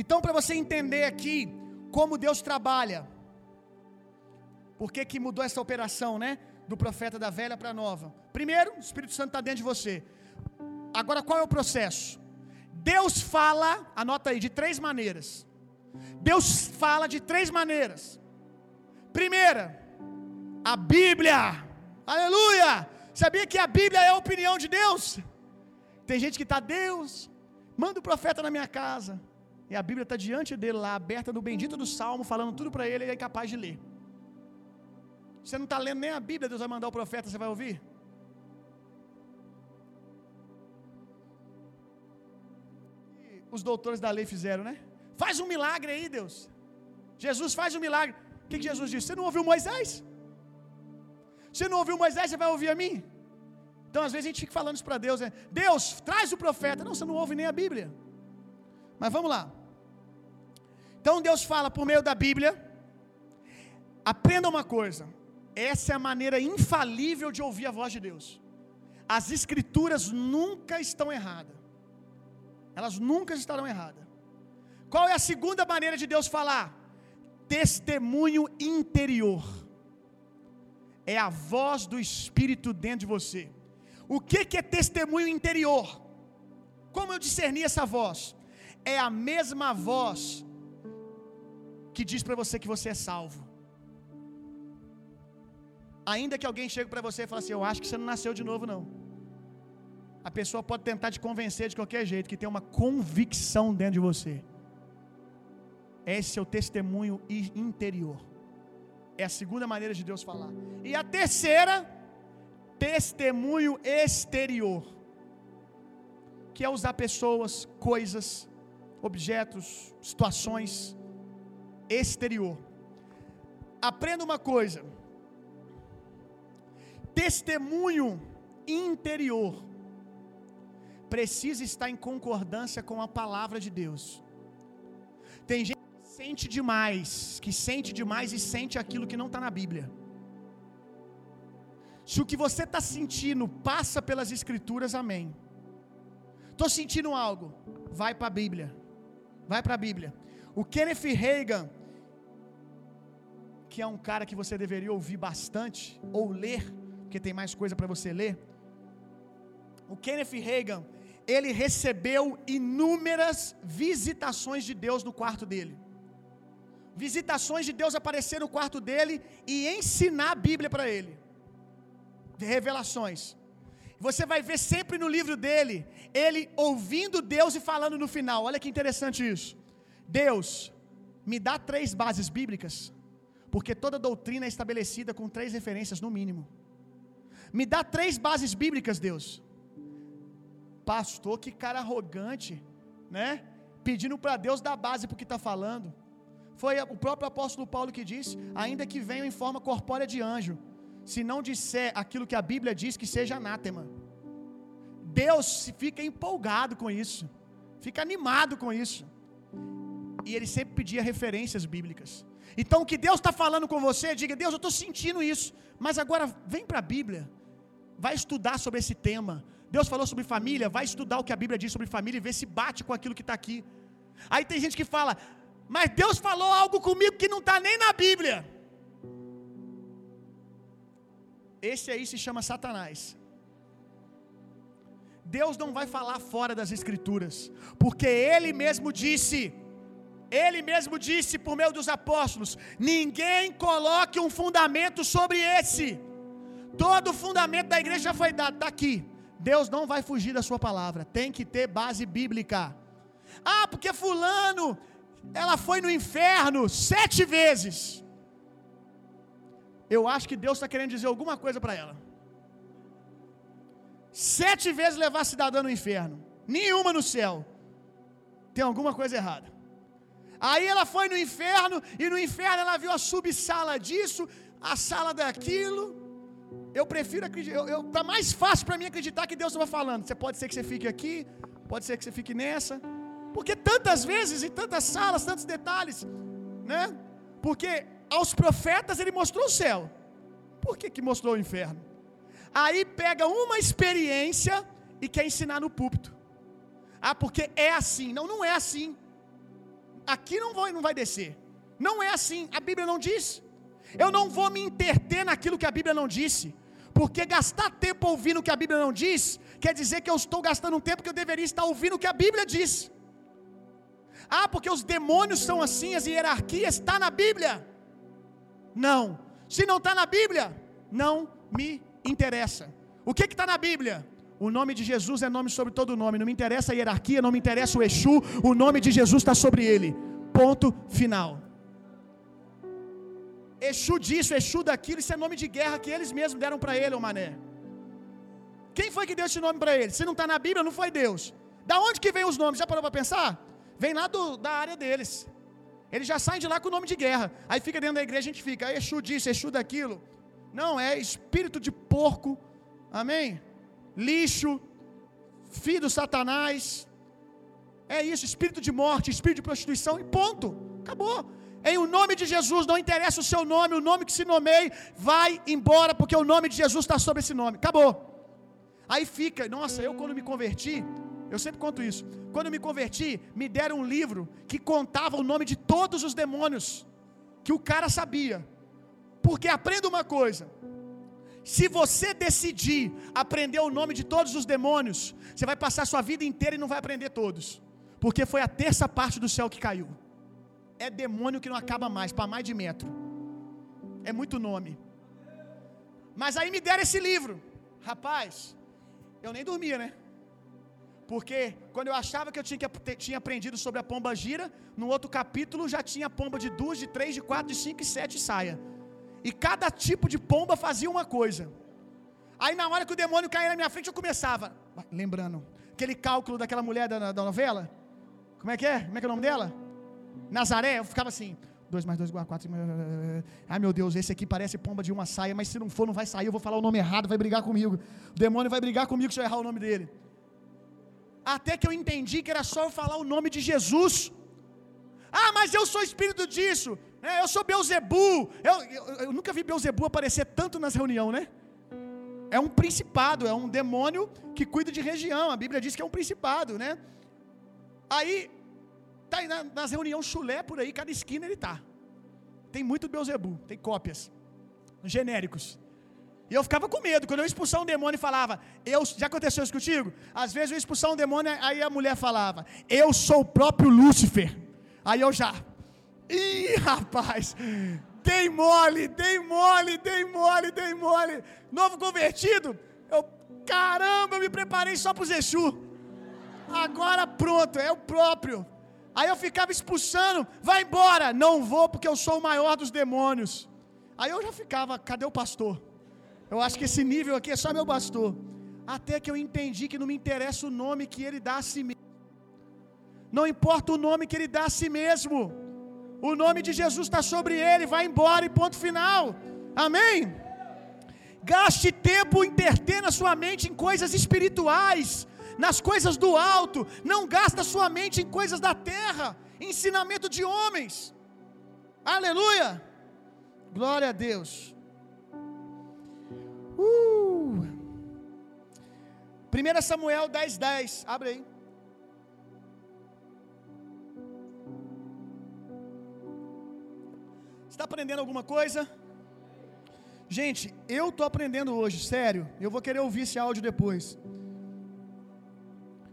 Então, para você entender aqui como Deus trabalha, por que, que mudou essa operação, né? Do profeta da velha para a nova. Primeiro, o Espírito Santo está dentro de você. Agora, qual é o processo? Deus fala, anota aí, de três maneiras. Deus fala de três maneiras. Primeira, a Bíblia. Aleluia! Sabia que a Bíblia é a opinião de Deus? Tem gente que está, Deus, manda o profeta na minha casa. E a Bíblia está diante dele lá, aberta no bendito do Salmo, falando tudo para ele e é incapaz de ler. Você não está lendo nem a Bíblia, Deus vai mandar o profeta, você vai ouvir? E os doutores da lei fizeram, né? Faz um milagre aí, Deus. Jesus faz um milagre. O que, que Jesus disse? Você não ouviu Moisés? Você não ouviu Moisés, você vai ouvir a mim? Então, às vezes, a gente fica falando isso para Deus, né? Deus, traz o profeta. Não, você não ouve nem a Bíblia. Mas vamos lá. Então, Deus fala por meio da Bíblia. Aprenda uma coisa: essa é a maneira infalível de ouvir a voz de Deus. As Escrituras nunca estão erradas. Elas nunca estarão erradas. Qual é a segunda maneira de Deus falar? Testemunho interior. É a voz do Espírito dentro de você. O que, que é testemunho interior? Como eu discerni essa voz? É a mesma voz que diz para você que você é salvo. Ainda que alguém chegue para você e fale assim: Eu acho que você não nasceu de novo, não. A pessoa pode tentar te convencer de qualquer jeito, que tem uma convicção dentro de você. Esse é o testemunho interior. É a segunda maneira de Deus falar. E a terceira, testemunho exterior. Que é usar pessoas, coisas, objetos, situações exterior. Aprenda uma coisa: testemunho interior precisa estar em concordância com a palavra de Deus. Tem gente que sente demais, que sente demais e sente aquilo que não está na Bíblia. Se o que você está sentindo passa pelas Escrituras, amém. Estou sentindo algo, vai para a Bíblia. Vai para a Bíblia. O Kenneth Reagan, que é um cara que você deveria ouvir bastante, ou ler, porque tem mais coisa para você ler. O Kenneth Reagan, ele recebeu inúmeras visitações de Deus no quarto dele. Visitações de Deus aparecer no quarto dele e ensinar a Bíblia para ele. Revelações. Você vai ver sempre no livro dele, ele ouvindo Deus e falando no final. Olha que interessante isso. Deus, me dá três bases bíblicas, porque toda doutrina é estabelecida com três referências no mínimo. Me dá três bases bíblicas, Deus. Pastor, que cara arrogante, né? Pedindo para Deus dar base para o que está falando. Foi o próprio apóstolo Paulo que disse: ainda que venham em forma corpórea de anjo, se não disser aquilo que a Bíblia diz, que seja anátema. Deus fica empolgado com isso, fica animado com isso. E ele sempre pedia referências bíblicas. Então, o que Deus está falando com você, diga: Deus, eu estou sentindo isso, mas agora vem para a Bíblia, vai estudar sobre esse tema. Deus falou sobre família, vai estudar o que a Bíblia diz sobre família e ver se bate com aquilo que está aqui. Aí tem gente que fala, mas Deus falou algo comigo que não está nem na Bíblia. Esse aí se chama Satanás. Deus não vai falar fora das Escrituras, porque Ele mesmo disse, Ele mesmo disse por meio dos apóstolos: ninguém coloque um fundamento sobre esse. Todo o fundamento da igreja já foi dado, está aqui. Deus não vai fugir da sua palavra, tem que ter base bíblica. Ah, porque Fulano, ela foi no inferno sete vezes. Eu acho que Deus está querendo dizer alguma coisa para ela. Sete vezes levar a cidadã no inferno, nenhuma no céu. Tem alguma coisa errada. Aí ela foi no inferno, e no inferno ela viu a subsala disso, a sala daquilo. Eu prefiro acreditar, eu, eu, tá mais fácil para mim acreditar que Deus estava falando. Você pode ser que você fique aqui, pode ser que você fique nessa. Porque tantas vezes, em tantas salas, tantos detalhes, né? Porque aos profetas ele mostrou o céu. Por que, que mostrou o inferno? Aí pega uma experiência e quer ensinar no púlpito. Ah, porque é assim. Não, não é assim. Aqui não vai, não vai descer. Não é assim, a Bíblia não diz. Eu não vou me interter naquilo que a Bíblia não disse. Porque gastar tempo ouvindo o que a Bíblia não diz, quer dizer que eu estou gastando um tempo que eu deveria estar ouvindo o que a Bíblia diz. Ah, porque os demônios são assim, as hierarquias, está na Bíblia. Não. Se não está na Bíblia, não me interessa. O que está na Bíblia? O nome de Jesus é nome sobre todo nome. Não me interessa a hierarquia, não me interessa o Exu. O nome de Jesus está sobre ele. Ponto final. Exu disso, Exu daquilo, isso é nome de guerra que eles mesmos deram para ele, o mané. Quem foi que deu esse nome para ele? Se não está na Bíblia, não foi Deus. Da onde que vem os nomes? Já parou para pensar? Vem lá do, da área deles. Eles já saem de lá com o nome de guerra. Aí fica dentro da igreja, a gente fica, ah, Exu disso, Exu daquilo. Não, é espírito de porco. Amém? Lixo. Filho do Satanás. É isso, espírito de morte, espírito de prostituição e ponto. Acabou. Em o nome de Jesus, não interessa o seu nome, o nome que se nomeie, vai embora, porque o nome de Jesus está sobre esse nome. Acabou. Aí fica, nossa, eu quando me converti, eu sempre conto isso. Quando me converti, me deram um livro que contava o nome de todos os demônios que o cara sabia. Porque aprenda uma coisa: se você decidir aprender o nome de todos os demônios, você vai passar sua vida inteira e não vai aprender todos. Porque foi a terça parte do céu que caiu é demônio que não acaba mais, para mais de metro. É muito nome. Mas aí me deram esse livro. Rapaz, eu nem dormia, né? Porque quando eu achava que eu tinha, que, tinha aprendido sobre a pomba gira, no outro capítulo já tinha pomba de duas, de três, de quatro, de cinco e sete saia. E cada tipo de pomba fazia uma coisa. Aí na hora que o demônio caía na minha frente, eu começava. Lembrando, aquele cálculo daquela mulher da, da novela. Como é que é? Como é que é o nome dela? Nazaré, eu ficava assim, 2 mais 2 igual a 4. Ai meu Deus, esse aqui parece pomba de uma saia, mas se não for, não vai sair. Eu vou falar o nome errado, vai brigar comigo. O demônio vai brigar comigo se eu errar o nome dele. Até que eu entendi que era só eu falar o nome de Jesus. Ah, mas eu sou espírito disso. É, eu sou Beuzebu. Eu, eu, eu nunca vi Beuzebu aparecer tanto nas reuniões, né? É um principado, é um demônio que cuida de região. A Bíblia diz que é um principado, né? Aí Tá aí nas reuniões chulé por aí, cada esquina ele tá. Tem muito Beuzebu, tem cópias, genéricos. E eu ficava com medo, quando eu expulsar um demônio falava, eu, já aconteceu isso contigo? Às vezes eu expulsar um demônio, aí a mulher falava, eu sou o próprio Lúcifer. Aí eu já, ih rapaz, dei mole, dei mole, dei mole, dei mole. Novo convertido, eu, caramba, eu me preparei só pro Zexu. Agora pronto, é o próprio. Aí eu ficava expulsando, vai embora, não vou porque eu sou o maior dos demônios. Aí eu já ficava, cadê o pastor? Eu acho que esse nível aqui é só meu pastor. Até que eu entendi que não me interessa o nome que ele dá a si mesmo. Não importa o nome que ele dá a si mesmo. O nome de Jesus está sobre ele, vai embora e ponto final. Amém? Gaste tempo intertendo a sua mente em coisas espirituais nas coisas do alto, não gasta sua mente em coisas da terra, ensinamento de homens. Aleluia! Glória a Deus. Uh. 1 Samuel 10, 10. Abre aí. Está aprendendo alguma coisa? Gente, eu estou aprendendo hoje, sério. Eu vou querer ouvir esse áudio depois.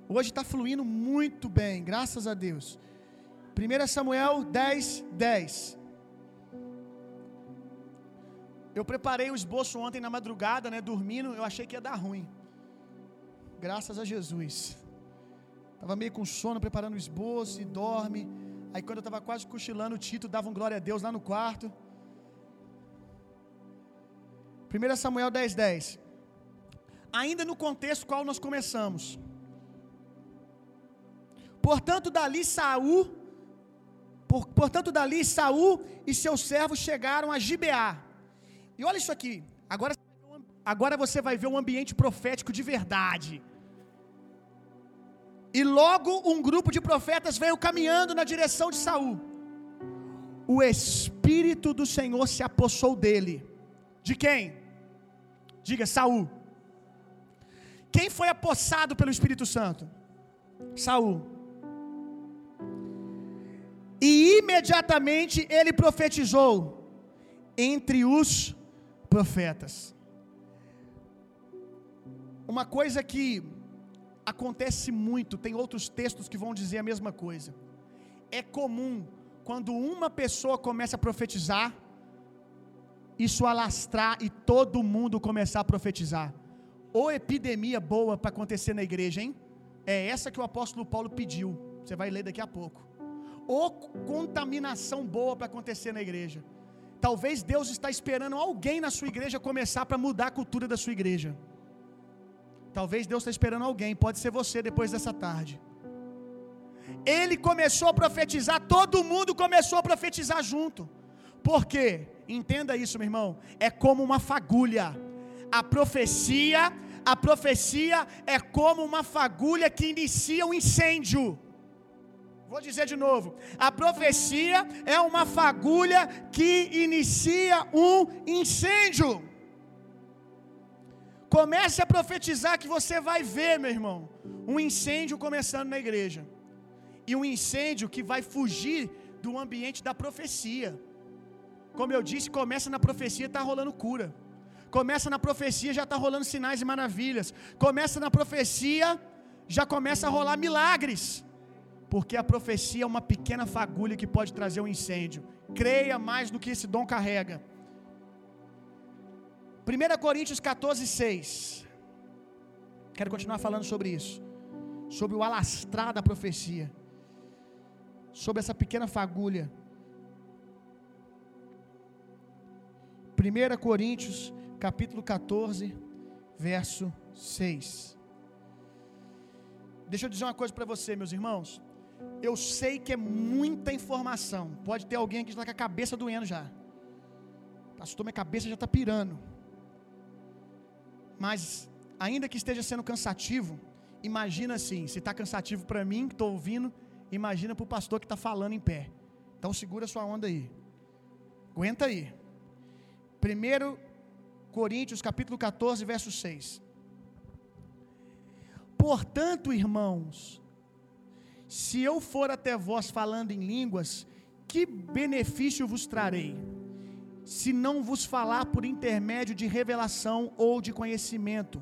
Hoje está fluindo muito bem, graças a Deus. 1 Samuel 10, 10. Eu preparei o esboço ontem na madrugada, né, dormindo, eu achei que ia dar ruim. Graças a Jesus. Estava meio com sono, preparando o esboço e dorme. Aí quando eu estava quase cochilando, o Tito dava um glória a Deus lá no quarto. 1 Samuel 10, 10. Ainda no contexto qual nós começamos. Portanto, dali Saul, por, portanto, dali Saul e seus servos chegaram a Gibeá. E olha isso aqui. Agora, agora você vai ver um ambiente profético de verdade. E logo um grupo de profetas veio caminhando na direção de Saul. O espírito do Senhor se apossou dele. De quem? Diga, Saul. Quem foi apossado pelo Espírito Santo? Saul. E imediatamente ele profetizou entre os profetas. Uma coisa que acontece muito, tem outros textos que vão dizer a mesma coisa. É comum quando uma pessoa começa a profetizar, isso alastrar e todo mundo começar a profetizar. Ou epidemia boa para acontecer na igreja, hein? É essa que o apóstolo Paulo pediu. Você vai ler daqui a pouco. Ou contaminação boa para acontecer na igreja. Talvez Deus está esperando alguém na sua igreja começar para mudar a cultura da sua igreja. Talvez Deus está esperando alguém, pode ser você depois dessa tarde. Ele começou a profetizar, todo mundo começou a profetizar junto. Por quê? Entenda isso, meu irmão. É como uma fagulha. A profecia, a profecia é como uma fagulha que inicia um incêndio. Vou dizer de novo. A profecia é uma fagulha que inicia um incêndio. Comece a profetizar que você vai ver, meu irmão, um incêndio começando na igreja. E um incêndio que vai fugir do ambiente da profecia. Como eu disse, começa na profecia, está rolando cura. Começa na profecia, já está rolando sinais e maravilhas. Começa na profecia, já começa a rolar milagres. Porque a profecia é uma pequena fagulha que pode trazer um incêndio. Creia mais do que esse dom carrega. 1 Coríntios 14, 6. Quero continuar falando sobre isso. Sobre o alastrar da profecia. Sobre essa pequena fagulha. 1 Coríntios, capítulo 14, verso 6. Deixa eu dizer uma coisa para você, meus irmãos. Eu sei que é muita informação. Pode ter alguém aqui que está com a cabeça doendo já. Pastor, minha cabeça já está pirando. Mas, ainda que esteja sendo cansativo, imagina assim: se está cansativo para mim, que estou ouvindo, imagina para o pastor que está falando em pé. Então, segura sua onda aí. Aguenta aí. 1 Coríntios, capítulo 14, verso 6. Portanto, irmãos, se eu for até vós falando em línguas, que benefício vos trarei? Se não vos falar por intermédio de revelação ou de conhecimento,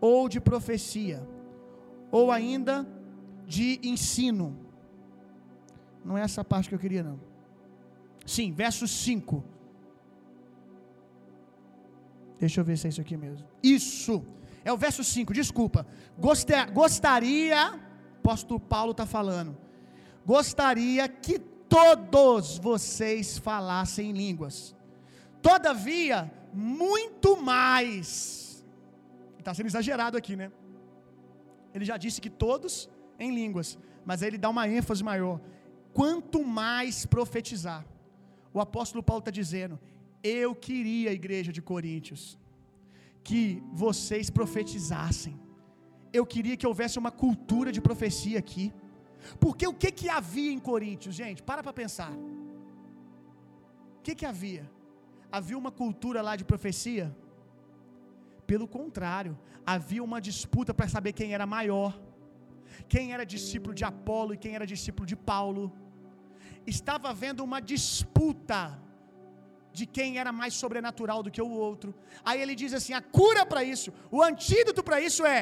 ou de profecia, ou ainda de ensino. Não é essa parte que eu queria, não. Sim, verso 5. Deixa eu ver se é isso aqui mesmo. Isso! É o verso 5, desculpa. Gostaria apóstolo Paulo está falando. Gostaria que todos vocês falassem línguas. Todavia, muito mais. Está sendo exagerado aqui, né? Ele já disse que todos em línguas, mas aí ele dá uma ênfase maior. Quanto mais profetizar. O apóstolo Paulo está dizendo: Eu queria, igreja de Coríntios, que vocês profetizassem eu queria que houvesse uma cultura de profecia aqui. Porque o que que havia em Coríntios, gente? Para para pensar. O que que havia? Havia uma cultura lá de profecia? Pelo contrário, havia uma disputa para saber quem era maior, quem era discípulo de Apolo e quem era discípulo de Paulo. Estava havendo uma disputa de quem era mais sobrenatural do que o outro. Aí ele diz assim: a cura para isso, o antídoto para isso é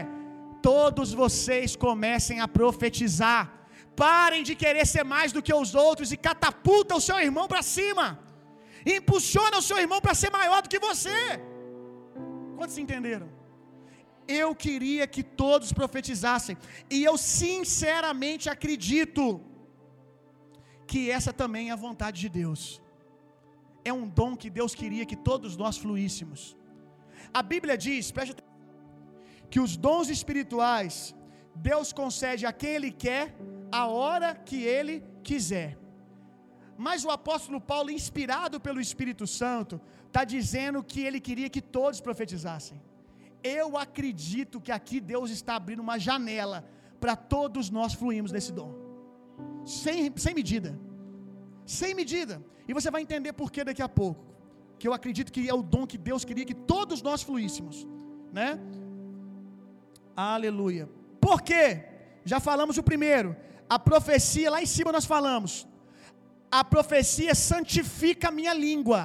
todos vocês comecem a profetizar. Parem de querer ser mais do que os outros e catapulta o seu irmão para cima. Impulsiona o seu irmão para ser maior do que você. Quantos entenderam? Eu queria que todos profetizassem, e eu sinceramente acredito que essa também é a vontade de Deus. É um dom que Deus queria que todos nós fluíssemos. A Bíblia diz, preste atenção que os dons espirituais Deus concede a quem Ele quer, a hora que Ele quiser. Mas o apóstolo Paulo, inspirado pelo Espírito Santo, está dizendo que ele queria que todos profetizassem. Eu acredito que aqui Deus está abrindo uma janela para todos nós fluirmos nesse dom, sem, sem medida. Sem medida. E você vai entender por que daqui a pouco. Que eu acredito que é o dom que Deus queria que todos nós fluíssemos, né? Aleluia. Por quê? Já falamos o primeiro. A profecia, lá em cima nós falamos. A profecia santifica a minha língua.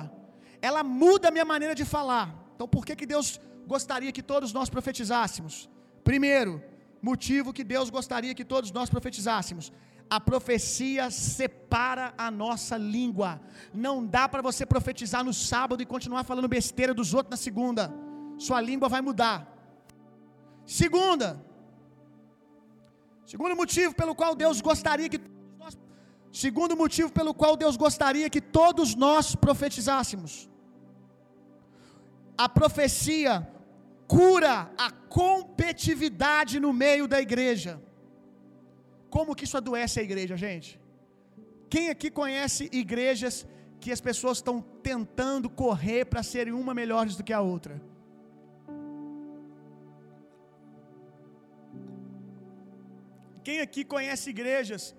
Ela muda a minha maneira de falar. Então por que que Deus gostaria que todos nós profetizássemos? Primeiro, motivo que Deus gostaria que todos nós profetizássemos. A profecia separa a nossa língua. Não dá para você profetizar no sábado e continuar falando besteira dos outros na segunda. Sua língua vai mudar. Segunda, segundo motivo pelo qual Deus gostaria que segundo motivo pelo qual Deus gostaria que todos nós profetizássemos. A profecia cura a competitividade no meio da igreja. Como que isso adoece a igreja, gente? Quem aqui conhece igrejas que as pessoas estão tentando correr para serem uma melhores do que a outra? Quem aqui conhece igrejas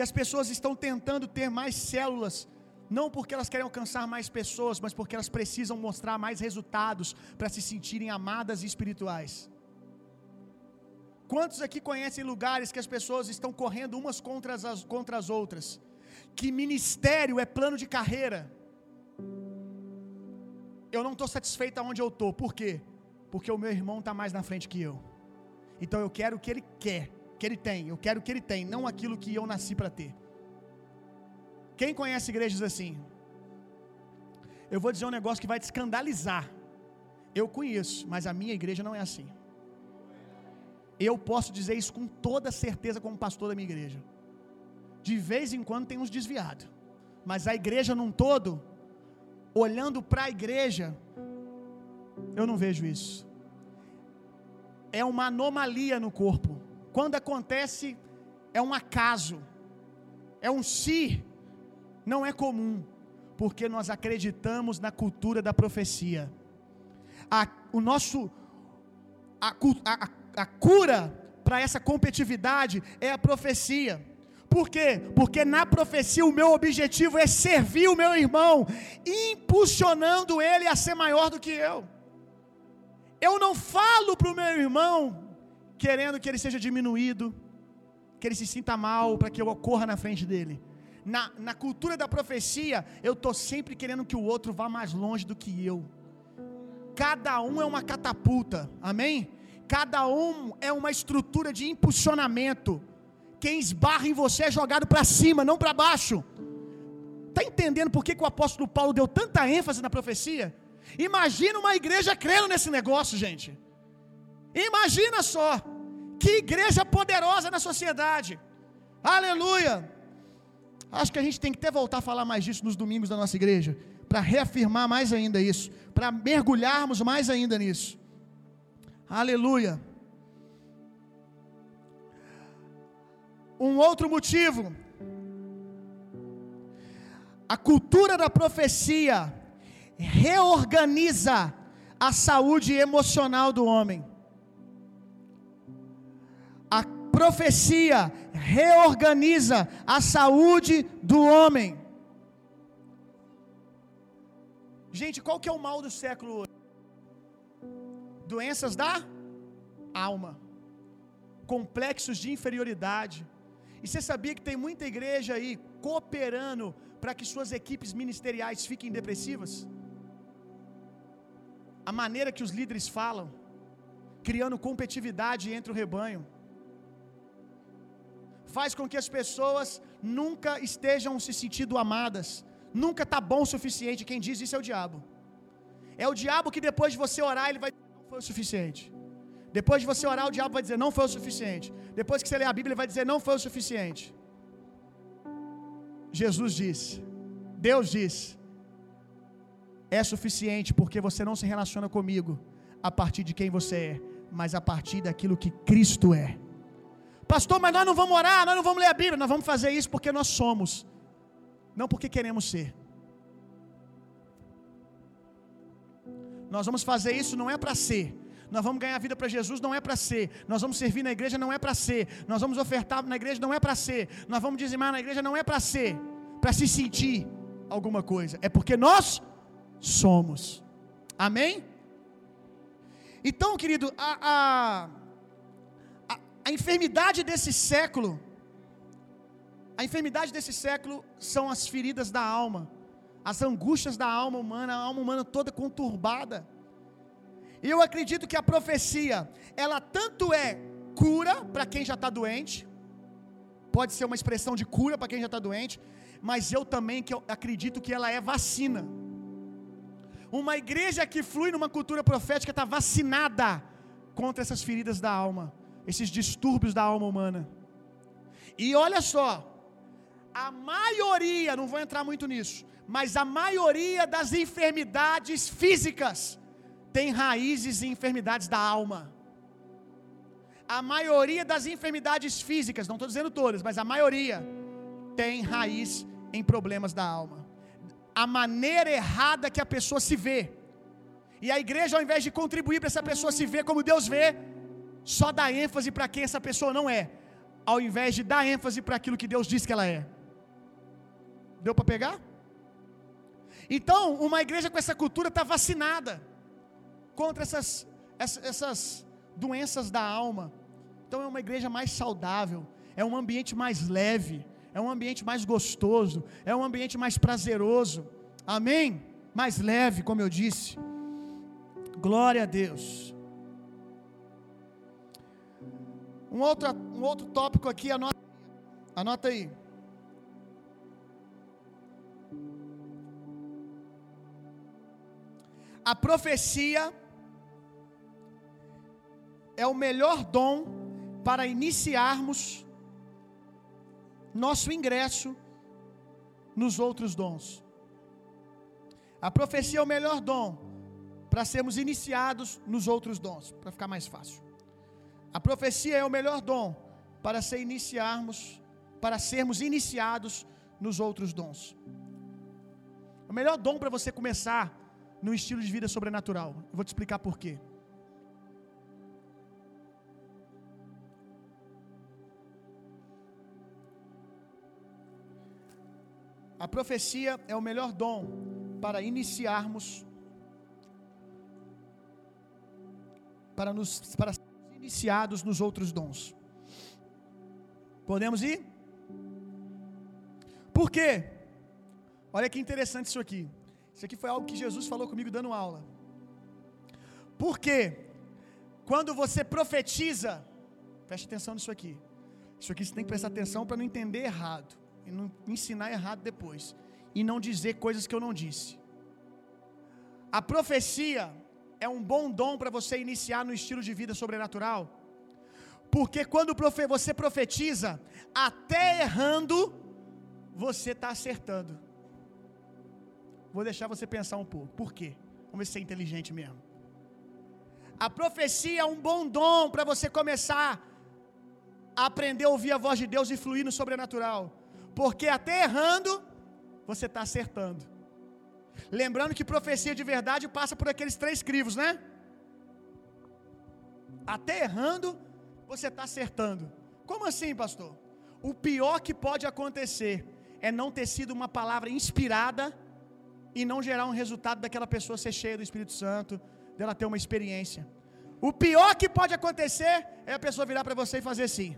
que as pessoas estão tentando ter mais células, não porque elas querem alcançar mais pessoas, mas porque elas precisam mostrar mais resultados para se sentirem amadas e espirituais? Quantos aqui conhecem lugares que as pessoas estão correndo umas contra as, contra as outras? Que ministério é plano de carreira? Eu não estou satisfeito aonde eu estou, por quê? Porque o meu irmão está mais na frente que eu. Então eu quero o que ele quer que ele tem, eu quero o que ele tem, não aquilo que eu nasci para ter. Quem conhece igrejas assim? Eu vou dizer um negócio que vai te escandalizar. Eu conheço, mas a minha igreja não é assim. Eu posso dizer isso com toda certeza como pastor da minha igreja. De vez em quando tem uns desviados, mas a igreja num todo, olhando para a igreja, eu não vejo isso. É uma anomalia no corpo. Quando acontece, é um acaso, é um si, não é comum, porque nós acreditamos na cultura da profecia. A, o nosso, a, a, a cura para essa competitividade é a profecia. Por quê? Porque na profecia o meu objetivo é servir o meu irmão, impulsionando ele a ser maior do que eu. Eu não falo para o meu irmão querendo que ele seja diminuído, que ele se sinta mal, para que eu ocorra na frente dele. Na, na cultura da profecia, eu estou sempre querendo que o outro vá mais longe do que eu. Cada um é uma catapulta, amém? Cada um é uma estrutura de impulsionamento. Quem esbarra em você é jogado para cima, não para baixo. Está entendendo por que, que o apóstolo Paulo deu tanta ênfase na profecia? Imagina uma igreja crendo nesse negócio, gente. Imagina só, que igreja poderosa na sociedade. Aleluia. Acho que a gente tem que até voltar a falar mais disso nos domingos da nossa igreja, para reafirmar mais ainda isso, para mergulharmos mais ainda nisso. Aleluia. Um outro motivo, a cultura da profecia reorganiza a saúde emocional do homem. Profecia reorganiza a saúde do homem. Gente, qual que é o mal do século hoje? Doenças da alma, complexos de inferioridade. E você sabia que tem muita igreja aí cooperando para que suas equipes ministeriais fiquem depressivas? A maneira que os líderes falam, criando competitividade entre o rebanho faz com que as pessoas nunca estejam se sentindo amadas, nunca tá bom o suficiente. Quem diz isso é o diabo. É o diabo que depois de você orar, ele vai não foi o suficiente. Depois de você orar, o diabo vai dizer, não foi o suficiente. Depois que você ler a Bíblia, ele vai dizer, não foi o suficiente. Jesus disse, Deus disse, é suficiente porque você não se relaciona comigo a partir de quem você é, mas a partir daquilo que Cristo é. Pastor, mas nós não vamos orar, nós não vamos ler a Bíblia, nós vamos fazer isso porque nós somos, não porque queremos ser. Nós vamos fazer isso não é para ser. Nós vamos ganhar vida para Jesus não é para ser. Nós vamos servir na igreja não é para ser. Nós vamos ofertar na igreja não é para ser. Nós vamos dizimar na igreja não é para ser, para se sentir alguma coisa. É porque nós somos. Amém? Então, querido, a, a a enfermidade desse século, A enfermidade desse século são as feridas da alma, as angústias da alma humana, a alma humana toda conturbada. E eu acredito que a profecia, ela tanto é cura para quem já está doente, pode ser uma expressão de cura para quem já está doente, mas eu também que eu acredito que ela é vacina. Uma igreja que flui numa cultura profética está vacinada contra essas feridas da alma, esses distúrbios da alma humana. E olha só, a maioria, não vou entrar muito nisso, mas a maioria das enfermidades físicas tem raízes em enfermidades da alma. A maioria das enfermidades físicas, não estou dizendo todas, mas a maioria tem raiz em problemas da alma. A maneira errada que a pessoa se vê. E a igreja, ao invés de contribuir para essa pessoa se ver como Deus vê, só dá ênfase para quem essa pessoa não é, ao invés de dar ênfase para aquilo que Deus diz que ela é. Deu para pegar? Então, uma igreja com essa cultura está vacinada contra essas, essas doenças da alma. Então, é uma igreja mais saudável, é um ambiente mais leve, é um ambiente mais gostoso, é um ambiente mais prazeroso. Amém? Mais leve, como eu disse. Glória a Deus. Um outro, um outro tópico aqui, anota, anota aí. A profecia é o melhor dom para iniciarmos nosso ingresso nos outros dons. A profecia é o melhor dom para sermos iniciados nos outros dons, para ficar mais fácil. A profecia é o melhor dom para ser iniciarmos, para sermos iniciados nos outros dons. O melhor dom para você começar no estilo de vida sobrenatural. Eu vou te explicar por quê. A profecia é o melhor dom para iniciarmos para nos para nos outros dons. Podemos ir? Por quê? Olha que interessante isso aqui. Isso aqui foi algo que Jesus falou comigo dando aula. Por quê? Quando você profetiza, preste atenção nisso aqui. Isso aqui você tem que prestar atenção para não entender errado e não ensinar errado depois e não dizer coisas que eu não disse. A profecia é um bom dom para você iniciar no estilo de vida sobrenatural. Porque quando você profetiza, até errando, você está acertando. Vou deixar você pensar um pouco. Por quê? Vamos ver se é inteligente mesmo. A profecia é um bom dom para você começar a aprender a ouvir a voz de Deus e fluir no sobrenatural. Porque até errando, você está acertando. Lembrando que profecia de verdade passa por aqueles três crivos, né? Até errando, você está acertando. Como assim, pastor? O pior que pode acontecer é não ter sido uma palavra inspirada e não gerar um resultado daquela pessoa ser cheia do Espírito Santo, dela ter uma experiência. O pior que pode acontecer é a pessoa virar para você e fazer assim: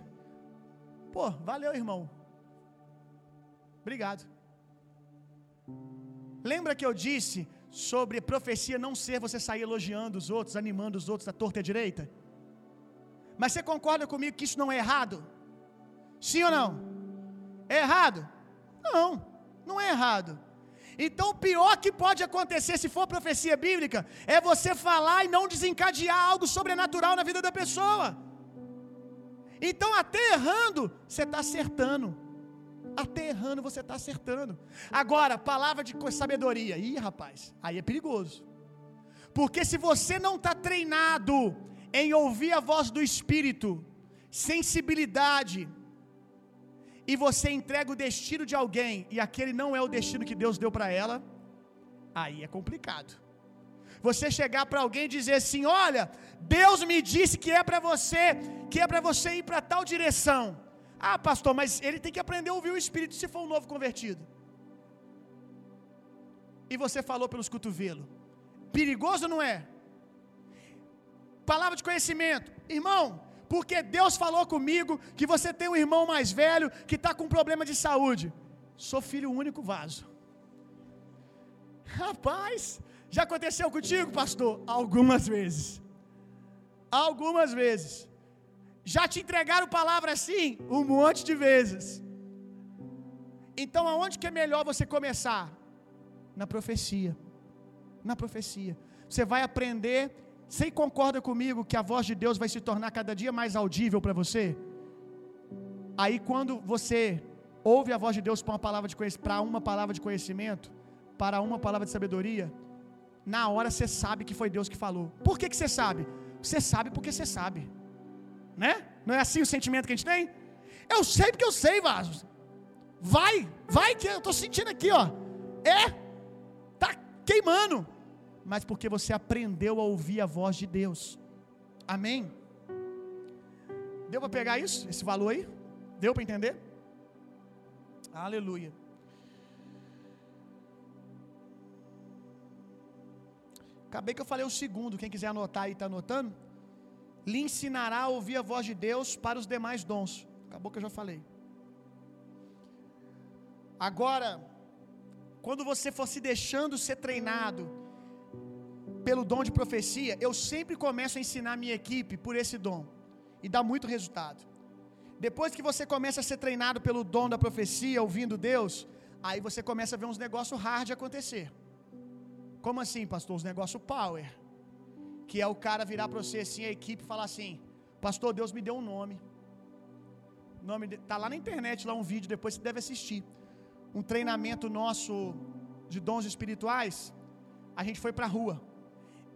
Pô, valeu, irmão. Obrigado. Lembra que eu disse sobre profecia não ser você sair elogiando os outros, animando os outros da torta e à direita? Mas você concorda comigo que isso não é errado? Sim ou não? É errado? Não, não é errado. Então, o pior que pode acontecer, se for profecia bíblica, é você falar e não desencadear algo sobrenatural na vida da pessoa. Então, até errando, você está acertando. Até errando, você está acertando. Agora, palavra de sabedoria. Ih, rapaz, aí é perigoso. Porque se você não está treinado em ouvir a voz do Espírito, sensibilidade, e você entrega o destino de alguém e aquele não é o destino que Deus deu para ela, aí é complicado. Você chegar para alguém e dizer assim: "Olha, Deus me disse que é para você, que é para você ir para tal direção". Ah, pastor, mas ele tem que aprender a ouvir o espírito se for um novo convertido. E você falou pelos cotovelos. Perigoso não é? Palavra de conhecimento. Irmão, porque Deus falou comigo que você tem um irmão mais velho que está com problema de saúde. Sou filho único vaso. Rapaz, já aconteceu contigo, pastor? Algumas vezes. Algumas vezes. Já te entregaram palavra assim? Um monte de vezes. Então, aonde que é melhor você começar? Na profecia. Na profecia. Você vai aprender. Você concorda comigo que a voz de Deus vai se tornar cada dia mais audível para você? Aí, quando você ouve a voz de Deus para uma palavra de para uma palavra de conhecimento, para uma palavra de sabedoria, na hora você sabe que foi Deus que falou. Por que, que você sabe? Você sabe porque você sabe. Né? Não é assim o sentimento que a gente tem? Eu sei porque eu sei, vasos. Vai, vai que eu estou sentindo aqui, ó. É, tá queimando. Mas porque você aprendeu a ouvir a voz de Deus. Amém? Deu para pegar isso? Esse valor aí? Deu para entender? Aleluia. Acabei que eu falei o segundo, quem quiser anotar aí está anotando. Lhe ensinará a ouvir a voz de Deus para os demais dons. Acabou que eu já falei. Agora, quando você for se deixando ser treinado pelo dom de profecia, eu sempre começo a ensinar minha equipe por esse dom. E dá muito resultado. Depois que você começa a ser treinado pelo dom da profecia, ouvindo Deus, aí você começa a ver uns negócios hard acontecer. Como assim, pastor? Os negócios power. Que é o cara virar para você assim, a equipe falar assim: Pastor, Deus me deu um nome. nome de... Tá lá na internet, lá um vídeo, depois você deve assistir. Um treinamento nosso de dons espirituais. A gente foi para a rua.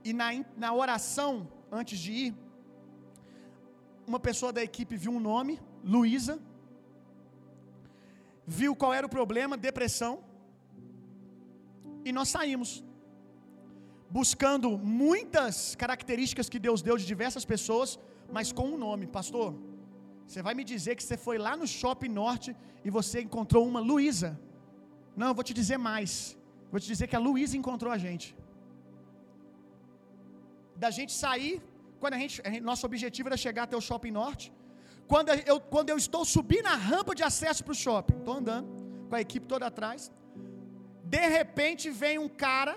E na, na oração, antes de ir, uma pessoa da equipe viu um nome, Luísa. Viu qual era o problema, depressão. E nós saímos buscando muitas características que Deus deu de diversas pessoas, mas com um nome, pastor. Você vai me dizer que você foi lá no Shopping Norte e você encontrou uma Luísa? Não, eu vou te dizer mais. Vou te dizer que a Luísa encontrou a gente. Da gente sair, quando a gente, nosso objetivo era chegar até o Shopping Norte. Quando eu, quando eu estou subindo a rampa de acesso para o shopping, estou andando com a equipe toda atrás. De repente vem um cara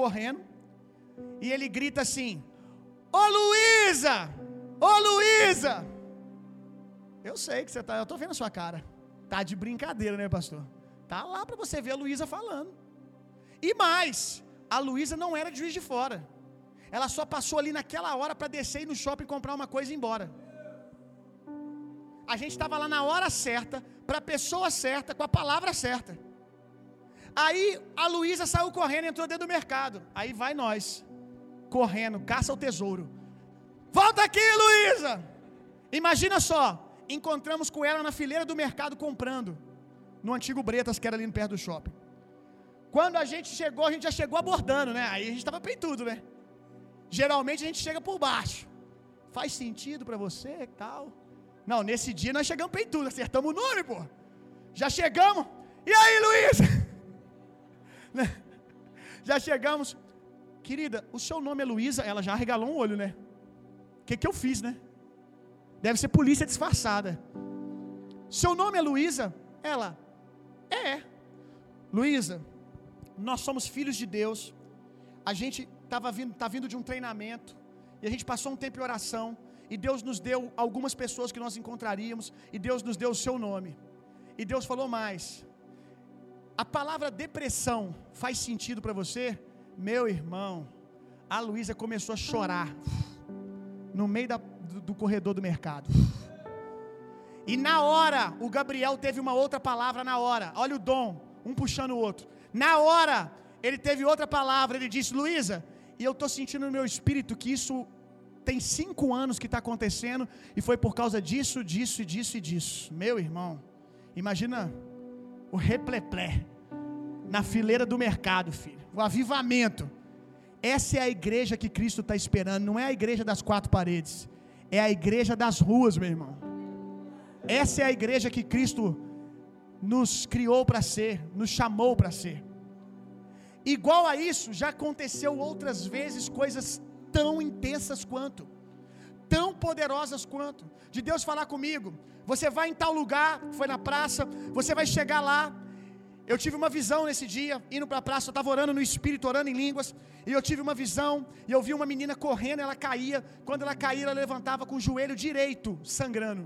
correndo, e ele grita assim: Ô Luísa! Ô Luísa! Eu sei que você tá, eu tô vendo a sua cara. Tá de brincadeira, né, pastor? Tá lá para você ver a Luísa falando. E mais, a Luísa não era de juiz de fora. Ela só passou ali naquela hora para descer e no shopping comprar uma coisa e ir embora. A gente estava lá na hora certa, para a pessoa certa, com a palavra certa. Aí a Luísa saiu correndo, entrou dentro do mercado. Aí vai nós, correndo, caça o tesouro. Volta aqui, Luísa! Imagina só, encontramos com ela na fileira do mercado comprando, no antigo Bretas, que era ali perto do shopping. Quando a gente chegou, a gente já chegou abordando, né? Aí a gente tava tudo, né? Geralmente a gente chega por baixo. Faz sentido para você e tal? Não, nesse dia nós chegamos tudo, acertamos o nome, pô. Já chegamos. E aí, Luísa? Né? Já chegamos. Querida, o seu nome é Luísa? Ela já regalou um olho, né? O que, que eu fiz, né? Deve ser polícia disfarçada. Seu nome é Luísa? Ela, é. Luísa, nós somos filhos de Deus. A gente estava vindo, tá vindo de um treinamento. E a gente passou um tempo em oração. E Deus nos deu algumas pessoas que nós encontraríamos. E Deus nos deu o seu nome. E Deus falou mais. A palavra depressão faz sentido para você? Meu irmão, a Luísa começou a chorar no meio da, do, do corredor do mercado. E na hora, o Gabriel teve uma outra palavra na hora. Olha o dom, um puxando o outro. Na hora, ele teve outra palavra. Ele disse: Luísa, e eu estou sentindo no meu espírito que isso tem cinco anos que está acontecendo e foi por causa disso, disso e disso e disso. Meu irmão, imagina o repleplé na fileira do mercado, filho. O avivamento. Essa é a igreja que Cristo está esperando. Não é a igreja das quatro paredes. É a igreja das ruas, meu irmão. Essa é a igreja que Cristo nos criou para ser, nos chamou para ser. Igual a isso, já aconteceu outras vezes coisas tão intensas quanto, tão poderosas quanto de Deus falar comigo. Você vai em tal lugar, foi na praça, você vai chegar lá. Eu tive uma visão nesse dia, indo para a praça, eu estava orando no espírito, orando em línguas, e eu tive uma visão, e eu vi uma menina correndo, ela caía. Quando ela caía, ela levantava com o joelho direito sangrando.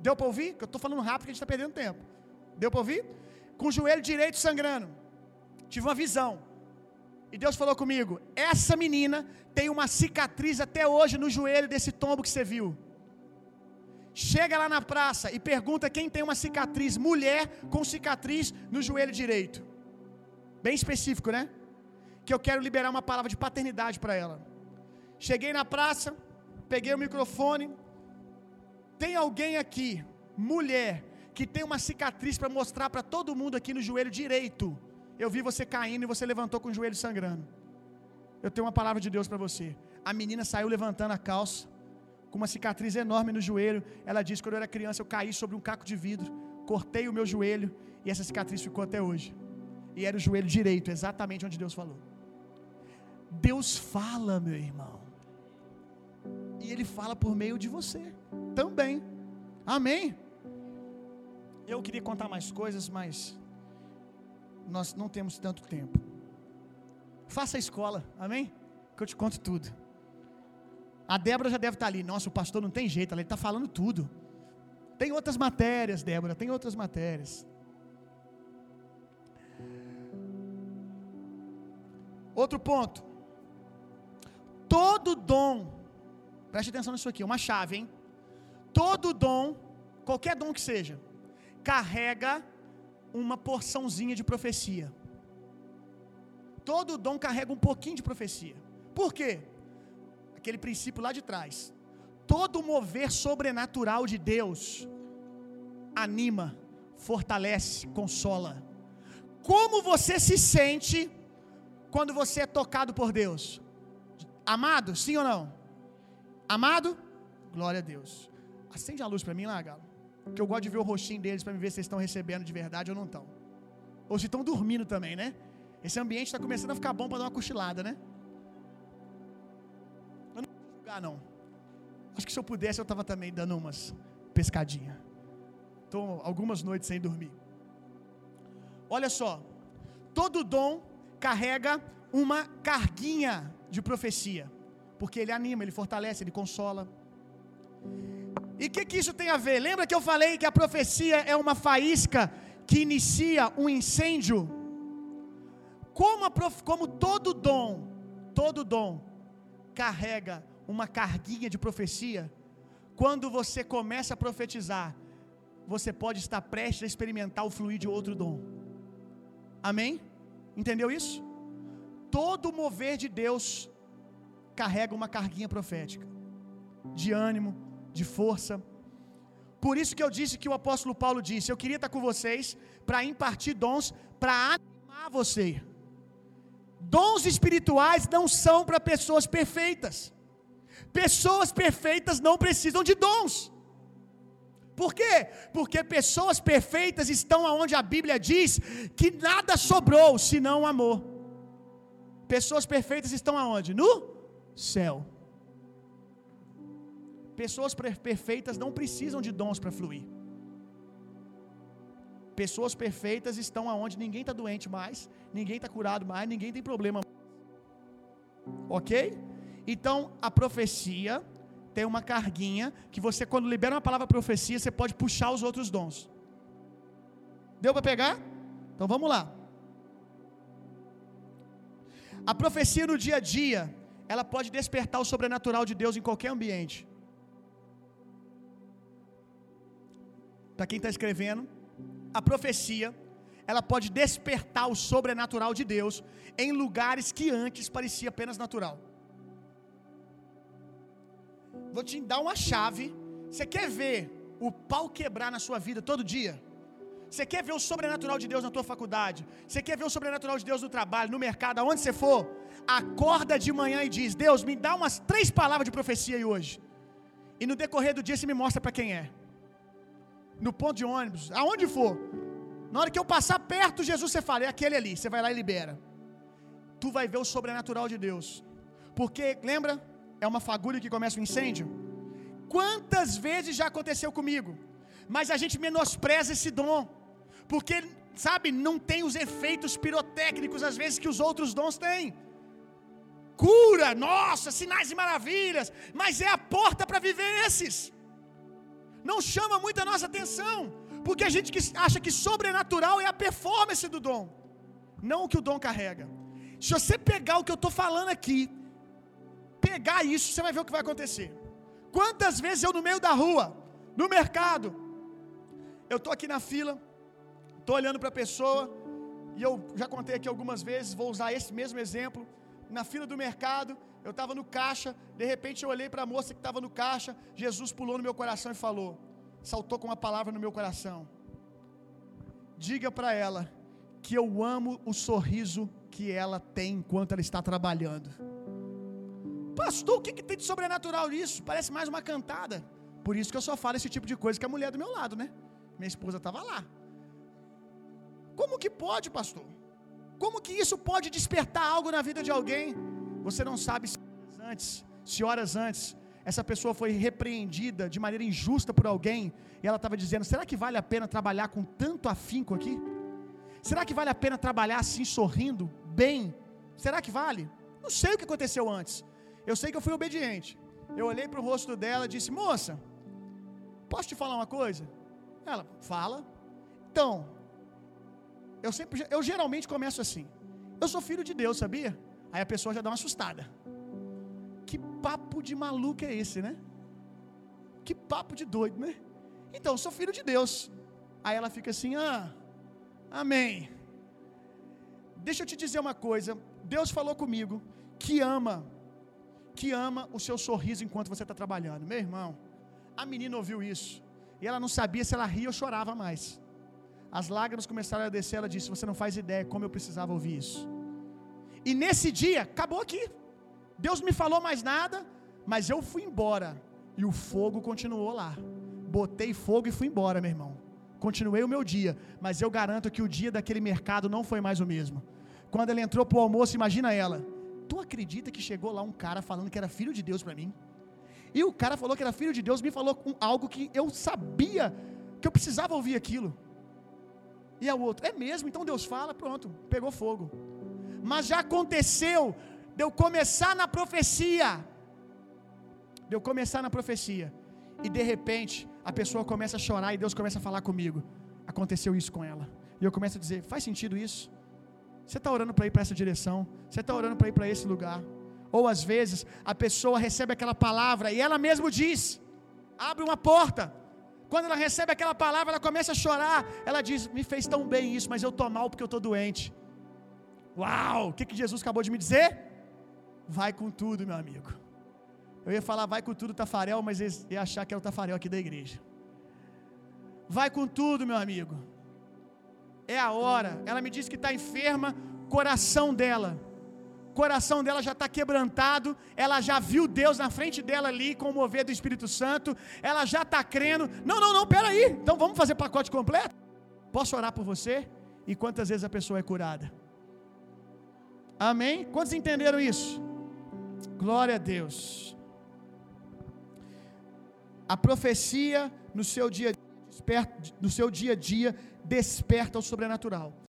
Deu para ouvir? Eu estou falando rápido, que a gente está perdendo tempo. Deu para ouvir? Com o joelho direito sangrando. Tive uma visão. E Deus falou comigo: essa menina tem uma cicatriz até hoje no joelho desse tombo que você viu. Chega lá na praça e pergunta quem tem uma cicatriz, mulher com cicatriz no joelho direito. Bem específico, né? Que eu quero liberar uma palavra de paternidade para ela. Cheguei na praça, peguei o microfone. Tem alguém aqui, mulher, que tem uma cicatriz para mostrar para todo mundo aqui no joelho direito? Eu vi você caindo e você levantou com o joelho sangrando. Eu tenho uma palavra de Deus para você. A menina saiu levantando a calça, com uma cicatriz enorme no joelho. Ela disse: Quando eu era criança, eu caí sobre um caco de vidro, cortei o meu joelho e essa cicatriz ficou até hoje. E era o joelho direito, exatamente onde Deus falou. Deus fala, meu irmão. E Ele fala por meio de você também. Amém. Eu queria contar mais coisas, mas nós não temos tanto tempo. Faça a escola, amém? Que eu te conto tudo. A Débora já deve estar ali. Nossa, o pastor não tem jeito, ele está falando tudo. Tem outras matérias, Débora, tem outras matérias. Outro ponto. Todo dom, preste atenção nisso aqui, uma chave, hein? Todo dom, qualquer dom que seja, carrega uma porçãozinha de profecia. Todo dom carrega um pouquinho de profecia. Por quê? Aquele princípio lá de trás. Todo mover sobrenatural de Deus anima, fortalece, consola. Como você se sente quando você é tocado por Deus? Amado, sim ou não? Amado? Glória a Deus. Acende a luz para mim lá, Galo. Que eu gosto de ver o rostinho deles para me ver se eles estão recebendo de verdade ou não estão. Ou se estão dormindo também, né? Esse ambiente está começando a ficar bom para dar uma cochilada, né? Eu não vou julgar, não. Acho que se eu pudesse, eu estava também dando umas pescadinhas. Estou algumas noites sem dormir. Olha só. Todo dom carrega uma carguinha de profecia. Porque ele anima, ele fortalece, ele consola. E o que, que isso tem a ver? Lembra que eu falei que a profecia é uma faísca que inicia um incêndio? Como, prof... como todo dom, todo dom carrega uma carguinha de profecia, quando você começa a profetizar, você pode estar prestes a experimentar o fluir de outro dom. Amém? Entendeu isso? Todo mover de Deus carrega uma carguinha profética, de ânimo, de força. Por isso que eu disse que o apóstolo Paulo disse: Eu queria estar com vocês para impartir dons, para animar você. Dons espirituais não são para pessoas perfeitas. Pessoas perfeitas não precisam de dons. Por quê? Porque pessoas perfeitas estão aonde a Bíblia diz que nada sobrou senão o amor. Pessoas perfeitas estão aonde? No céu. Pessoas perfeitas não precisam de dons para fluir. Pessoas perfeitas estão aonde ninguém está doente mais, ninguém está curado mais, ninguém tem problema. Ok? Então a profecia tem uma carguinha que você, quando libera uma palavra profecia, você pode puxar os outros dons. Deu para pegar? Então vamos lá. A profecia no dia a dia, ela pode despertar o sobrenatural de Deus em qualquer ambiente. Para quem está escrevendo, a profecia, ela pode despertar o sobrenatural de Deus em lugares que antes parecia apenas natural. Vou te dar uma chave. Você quer ver o pau quebrar na sua vida todo dia? Você quer ver o sobrenatural de Deus na tua faculdade? Você quer ver o sobrenatural de Deus no trabalho, no mercado, aonde você for? Acorda de manhã e diz: Deus, me dá umas três palavras de profecia hoje. E no decorrer do dia você me mostra para quem é. No ponto de ônibus, aonde for. Na hora que eu passar perto, Jesus, você fala: é aquele ali. Você vai lá e libera. Tu vai ver o sobrenatural de Deus. Porque, lembra? É uma fagulha que começa um incêndio. Quantas vezes já aconteceu comigo? Mas a gente menospreza esse dom, porque, sabe, não tem os efeitos pirotécnicos às vezes que os outros dons têm. Cura, nossa, sinais e maravilhas, mas é a porta para viver esses. Não chama muito a nossa atenção, porque a gente acha que sobrenatural é a performance do dom, não o que o dom carrega. Se você pegar o que eu estou falando aqui, pegar isso, você vai ver o que vai acontecer. Quantas vezes eu no meio da rua, no mercado, eu estou aqui na fila, estou olhando para a pessoa, e eu já contei aqui algumas vezes, vou usar esse mesmo exemplo. Na fila do mercado, eu estava no caixa, de repente eu olhei para a moça que estava no caixa, Jesus pulou no meu coração e falou, saltou com uma palavra no meu coração. Diga para ela que eu amo o sorriso que ela tem enquanto ela está trabalhando. Pastor, o que, que tem de sobrenatural nisso? Parece mais uma cantada. Por isso que eu só falo esse tipo de coisa que a mulher do meu lado, né? Minha esposa estava lá. Como que pode, pastor? Como que isso pode despertar algo na vida de alguém? Você não sabe se horas antes, se horas antes, essa pessoa foi repreendida de maneira injusta por alguém e ela estava dizendo: será que vale a pena trabalhar com tanto afinco aqui? Será que vale a pena trabalhar assim, sorrindo, bem? Será que vale? Não sei o que aconteceu antes. Eu sei que eu fui obediente. Eu olhei para o rosto dela e disse: Moça, posso te falar uma coisa? Ela, fala. Então, eu sempre, eu geralmente começo assim. Eu sou filho de Deus, sabia? Aí a pessoa já dá uma assustada. Que papo de maluco é esse, né? Que papo de doido, né? Então, sou filho de Deus. Aí ela fica assim: Ah, amém. Deixa eu te dizer uma coisa. Deus falou comigo que ama que ama o seu sorriso enquanto você está trabalhando. Meu irmão, a menina ouviu isso. E ela não sabia se ela ria ou chorava mais. As lágrimas começaram a descer. Ela disse: Você não faz ideia como eu precisava ouvir isso. E nesse dia, acabou aqui. Deus me falou mais nada, mas eu fui embora. E o fogo continuou lá. Botei fogo e fui embora, meu irmão. Continuei o meu dia, mas eu garanto que o dia daquele mercado não foi mais o mesmo. Quando ela entrou para o almoço, imagina ela, Tu acredita que chegou lá um cara falando que era filho de Deus para mim? E o cara falou que era filho de Deus, me falou algo que eu sabia que eu precisava ouvir aquilo. E o outro, é mesmo? Então Deus fala, pronto, pegou fogo. Mas já aconteceu de eu começar na profecia. De eu começar na profecia. E de repente, a pessoa começa a chorar e Deus começa a falar comigo. Aconteceu isso com ela. E eu começo a dizer: faz sentido isso? Você está orando para ir para essa direção? Você está orando para ir para esse lugar? Ou às vezes a pessoa recebe aquela palavra e ela mesmo diz: abre uma porta. Quando ela recebe aquela palavra, ela começa a chorar. Ela diz: Me fez tão bem isso, mas eu estou mal porque eu estou doente. Uau! O que, que Jesus acabou de me dizer? Vai com tudo, meu amigo. Eu ia falar vai com tudo, Tafarel, mas ia achar que é o Tafarel aqui da igreja. Vai com tudo, meu amigo é a hora. Ela me disse que está enferma, coração dela. Coração dela já está quebrantado, ela já viu Deus na frente dela ali, com o mover do Espírito Santo, ela já está crendo. Não, não, não, peraí, então vamos fazer pacote completo? Posso orar por você? E quantas vezes a pessoa é curada? Amém? Quantos entenderam isso? Glória a Deus. A profecia no seu dia, no seu dia a dia desperta o sobrenatural.